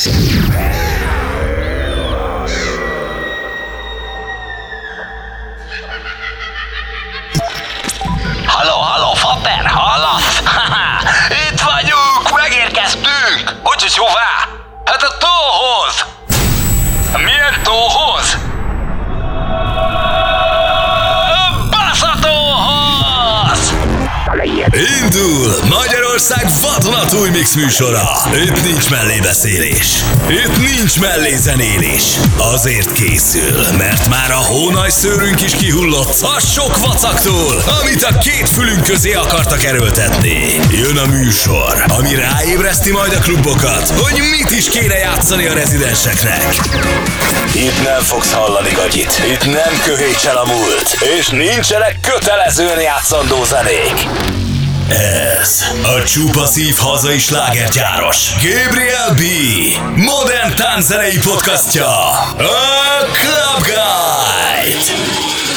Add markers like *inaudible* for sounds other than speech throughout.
Halló, halló, Fater, hallasz? *laughs* Itt vagyunk, megérkeztünk! Hogy hová? Hát a tóhoz! Milyen tóhoz? Magyarország vadonatúj mix műsora. Itt nincs mellébeszélés. Itt nincs mellézenélés. Azért készül, mert már a hónaj szőrünk is kihullott a sok vacaktól, amit a két fülünk közé akartak erőltetni. Jön a műsor, ami ráébreszti majd a klubokat, hogy mit is kéne játszani a rezidenseknek. Itt nem fogsz hallani gagyit, itt nem köhétsel a múlt, és nincsenek kötelezően játszandó zenék. Ez a csupa szív hazai slágergyáros Gabriel B. Modern tánzenei podcastja. A Club Guide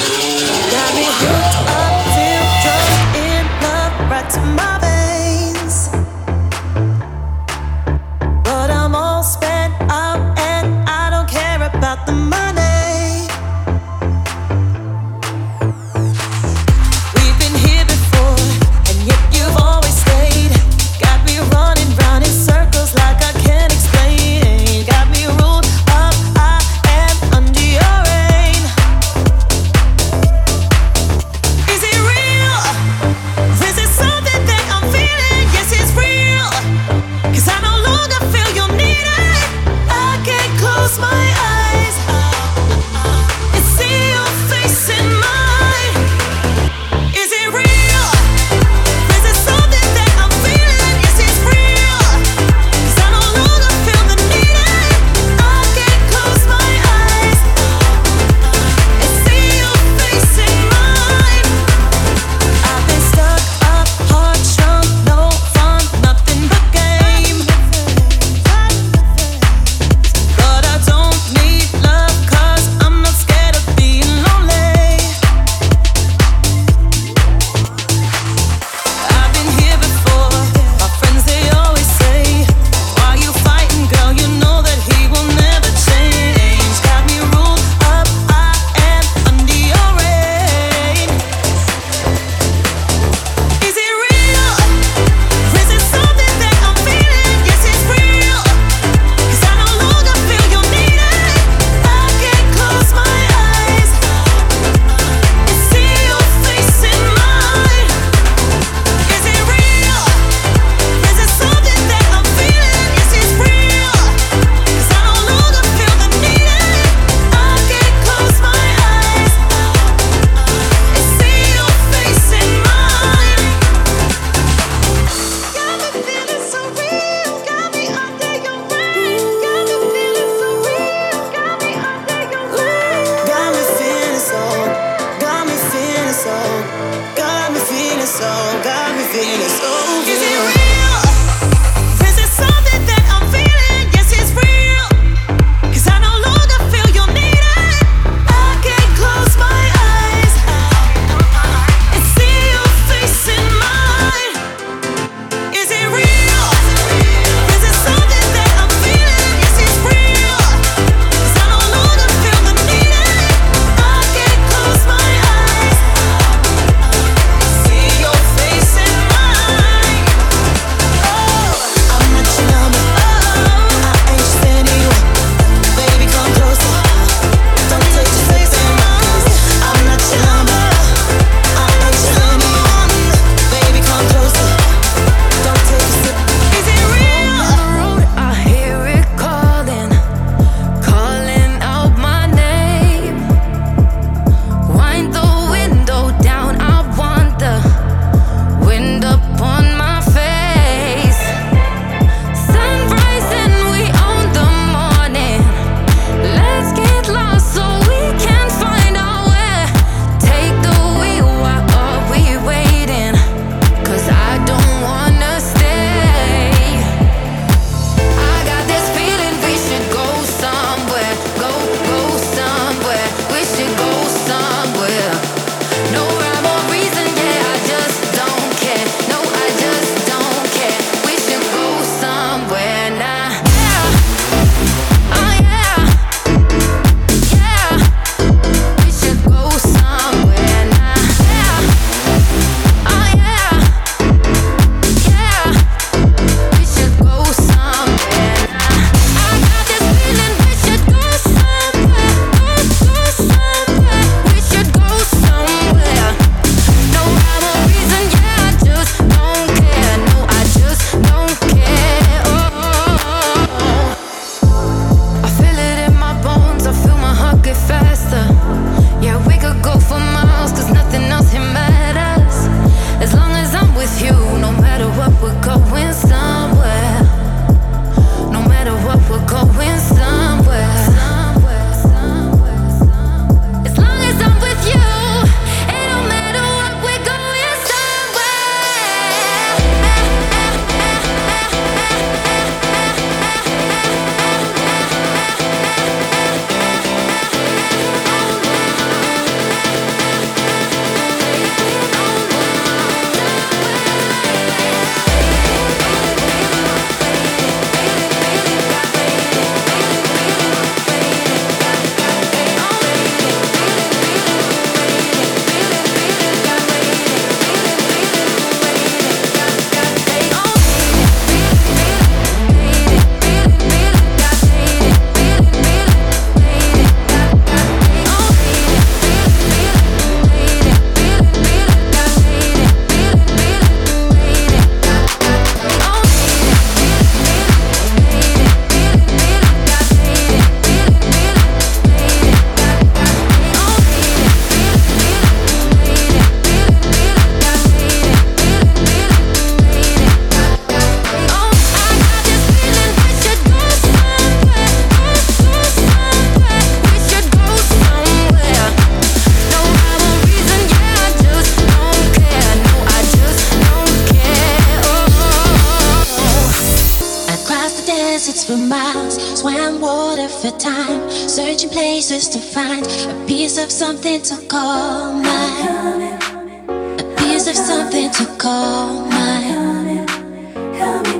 nothing to call mine.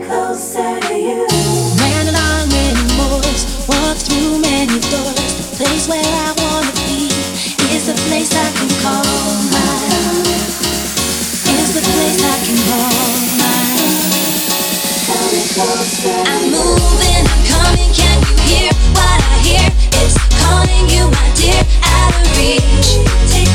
Closer to you. Ran many walked through many doors. The place where I wanna be is the place I can call mine. Is the place I can call mine. I'm moving, I'm coming. Can you hear what I hear? It's calling you, my dear, out of reach. Take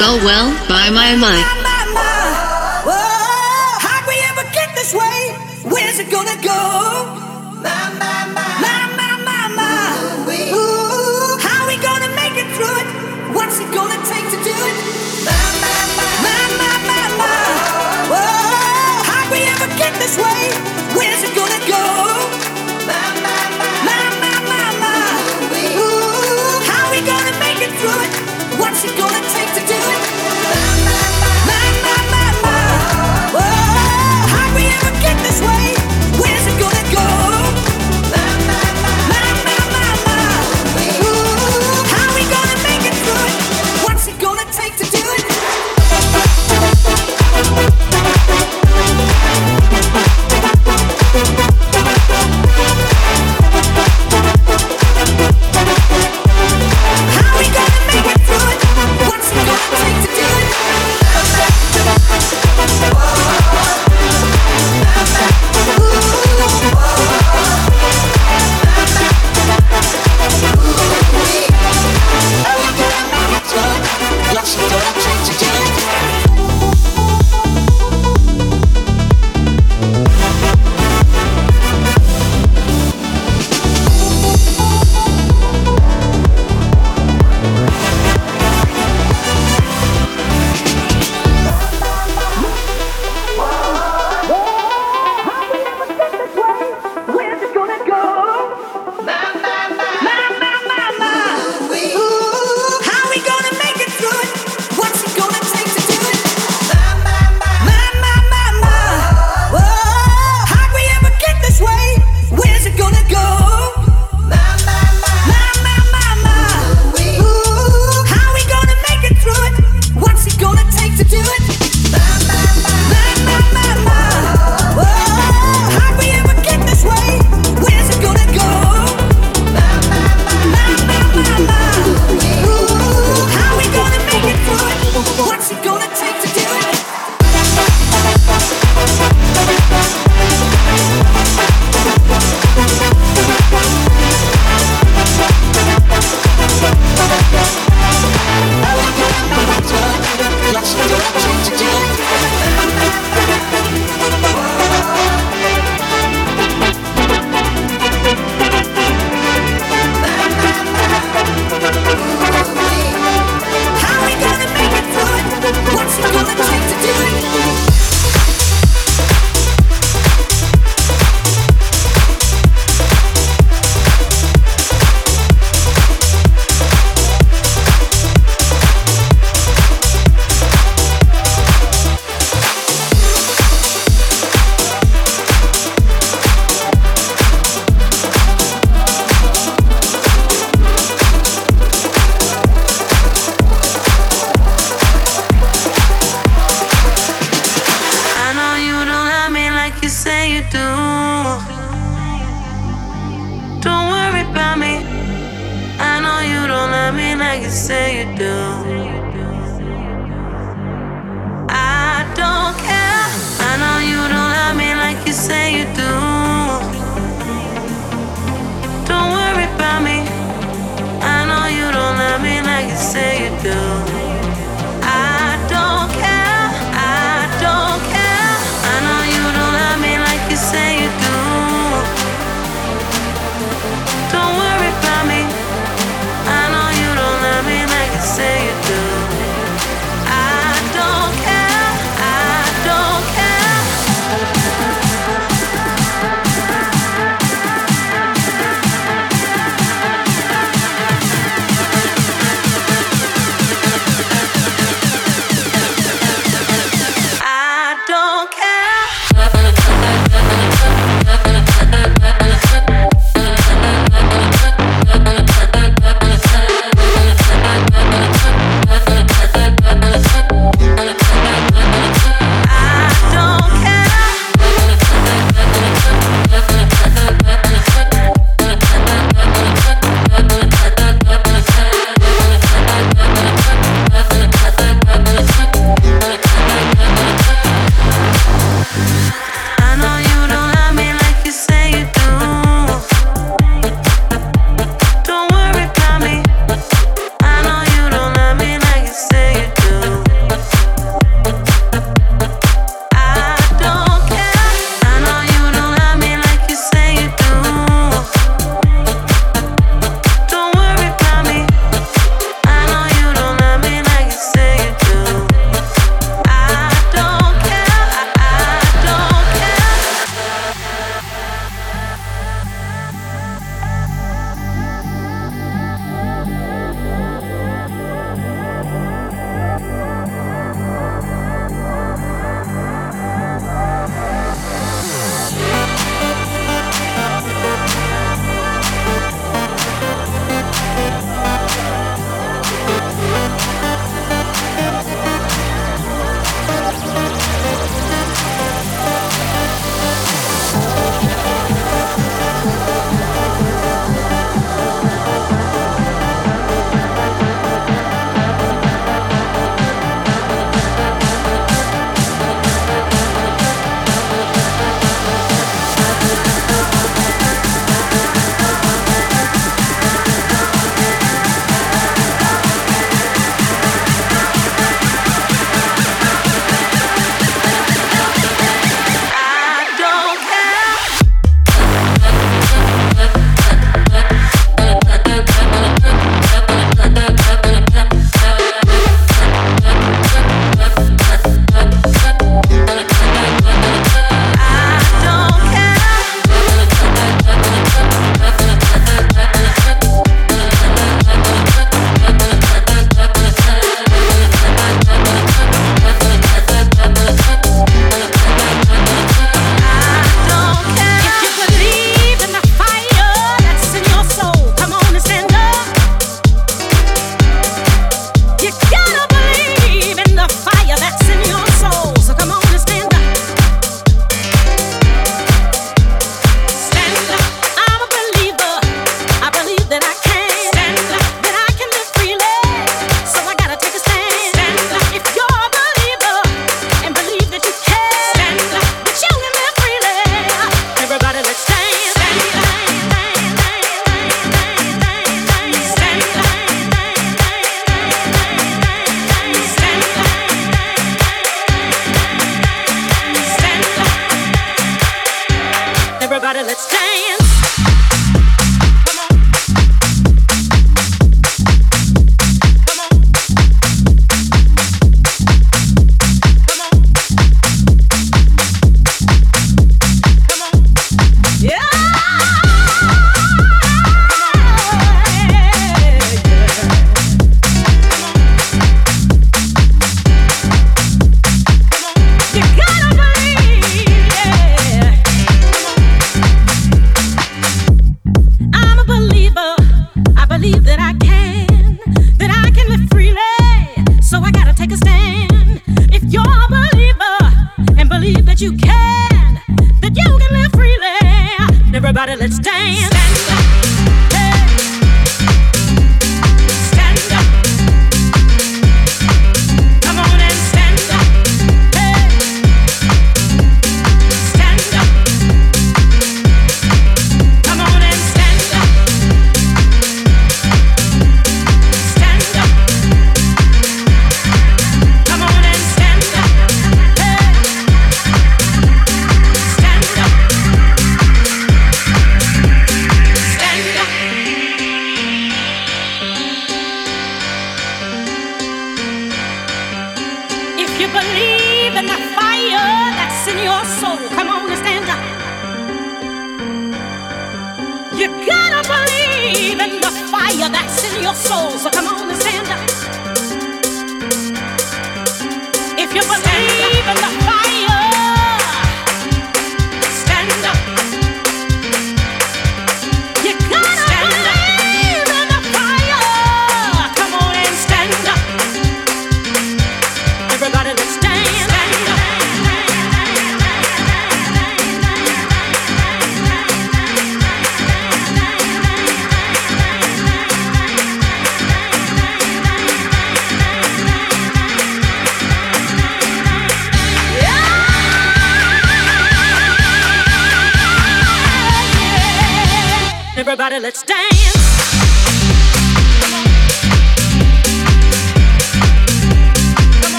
Land Well by My My.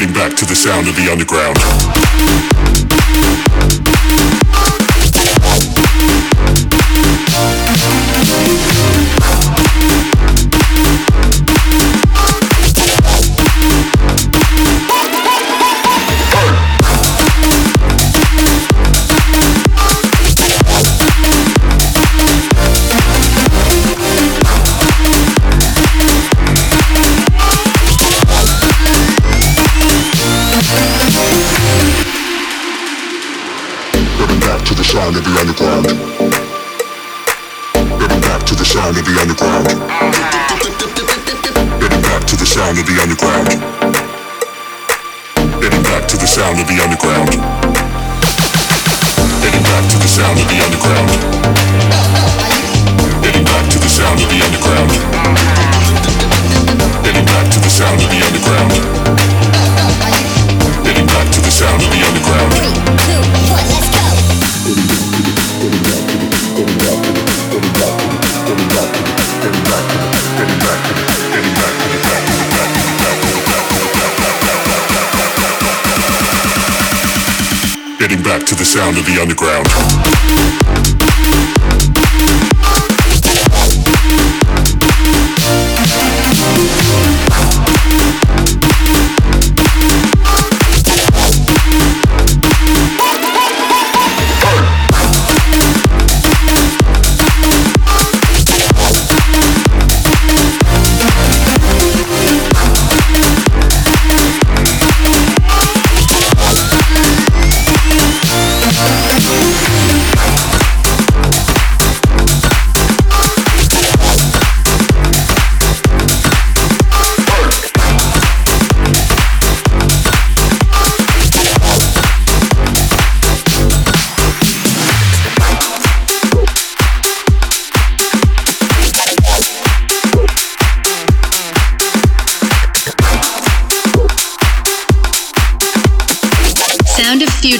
getting back to the sound of the underground.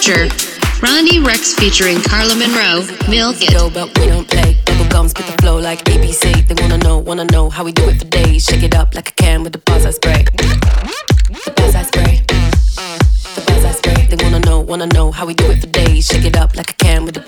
Ronnie Rex featuring Carla Monroe, Milk It. But we don't play. Gums, the flow like ABC. They wanna know, wanna know how we do it for days. Shake it up like I can with the bars I spray. The I spray. The I spray. They wanna know, wanna know how we do it for days. Shake it up like can with the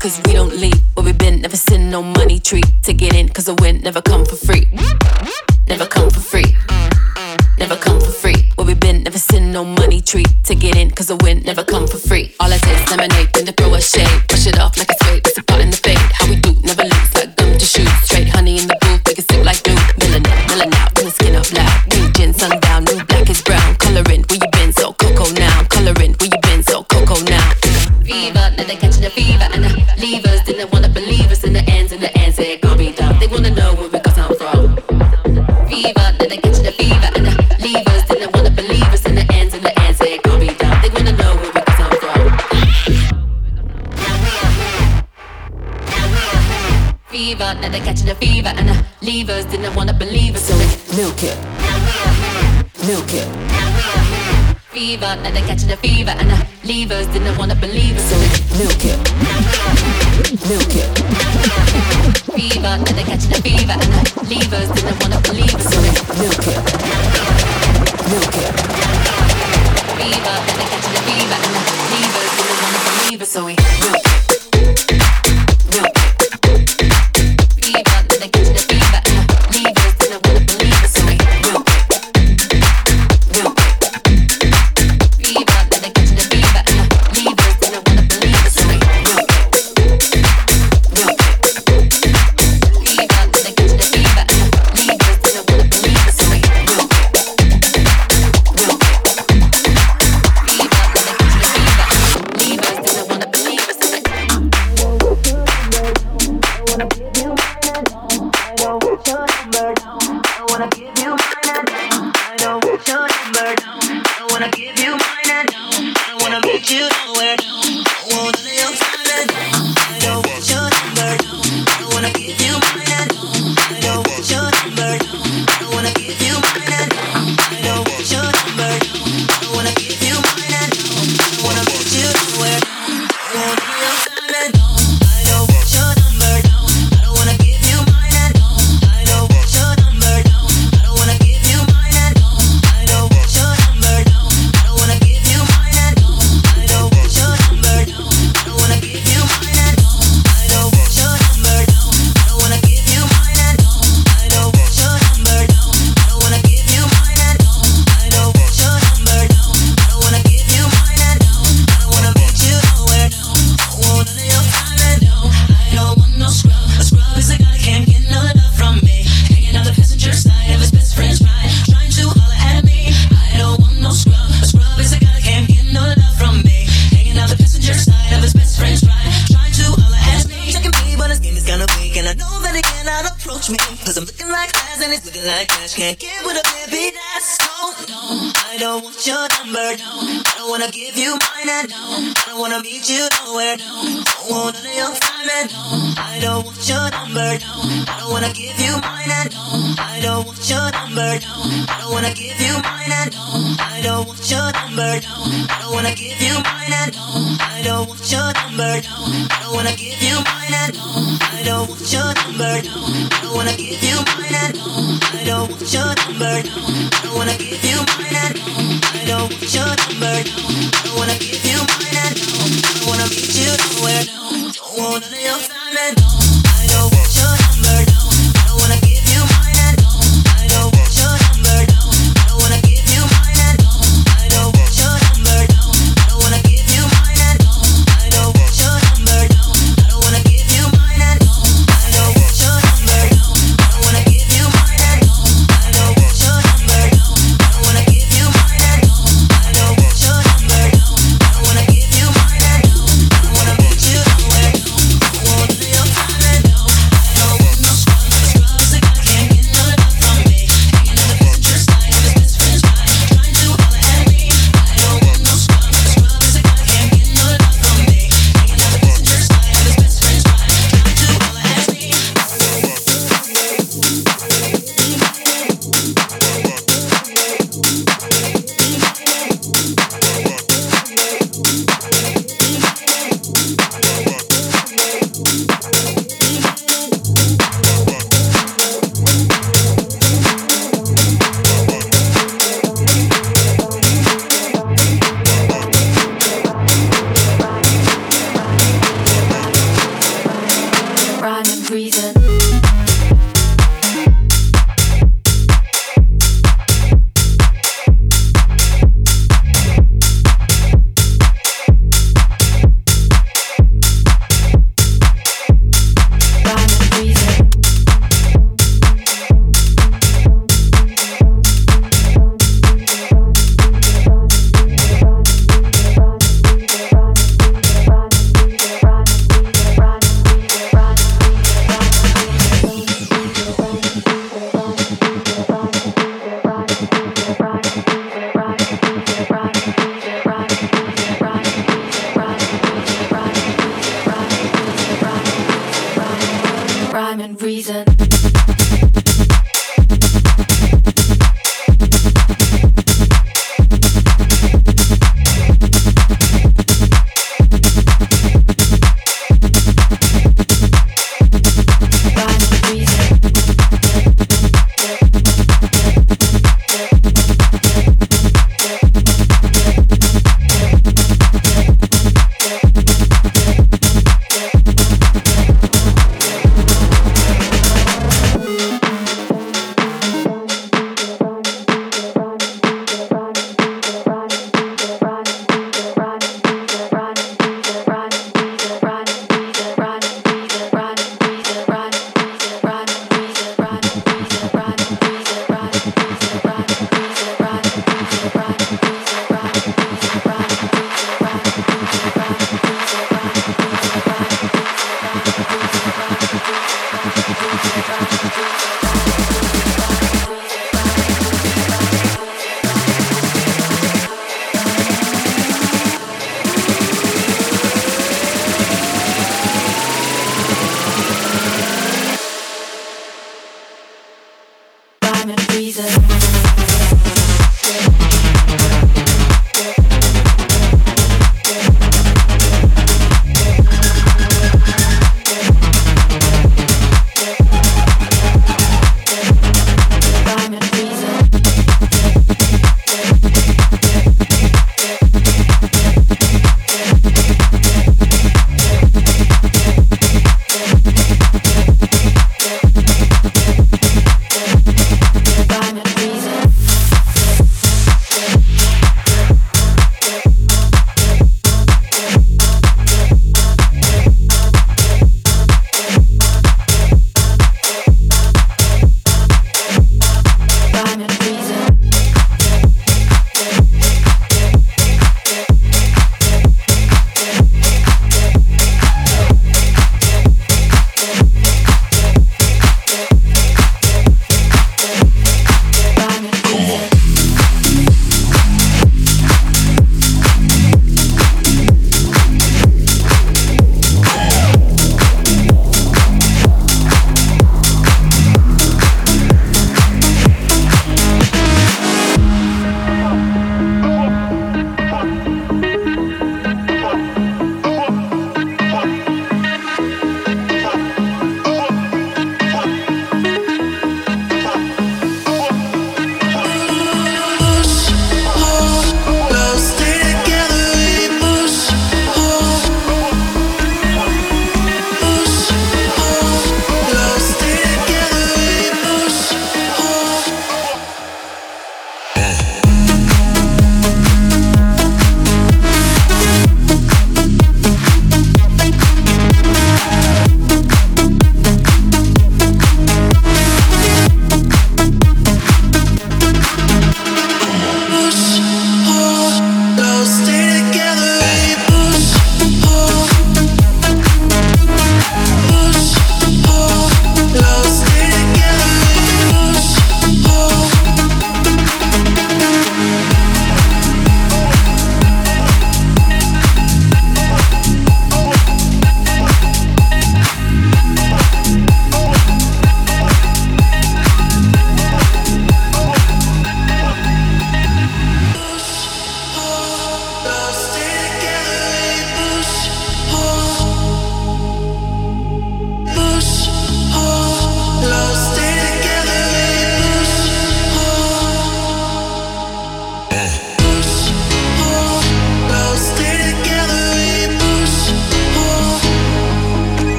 cause we don't leave where we been. Never seen no money tree to get in, cause the win never come for free. Never come for free. Never come for free. Where we been, never seen no money tree to get in, cause the win never come for free. All I taste lemonade, then to throw a shade, push it off like catching a fever and the levers didn't wanna believe us, so they milk it. Milk it. Fever, and they're catching a fever and the levers didn't wanna believe us, so they milk it. Milk it. Fever, and they're catching a fever and the levers didn't wanna believe us, so they milk it. Milk it. Fever, and they're catching a fever and the levers didn't wanna believe us, so we milk it. wanna give you mine, I know. I wanna make you know.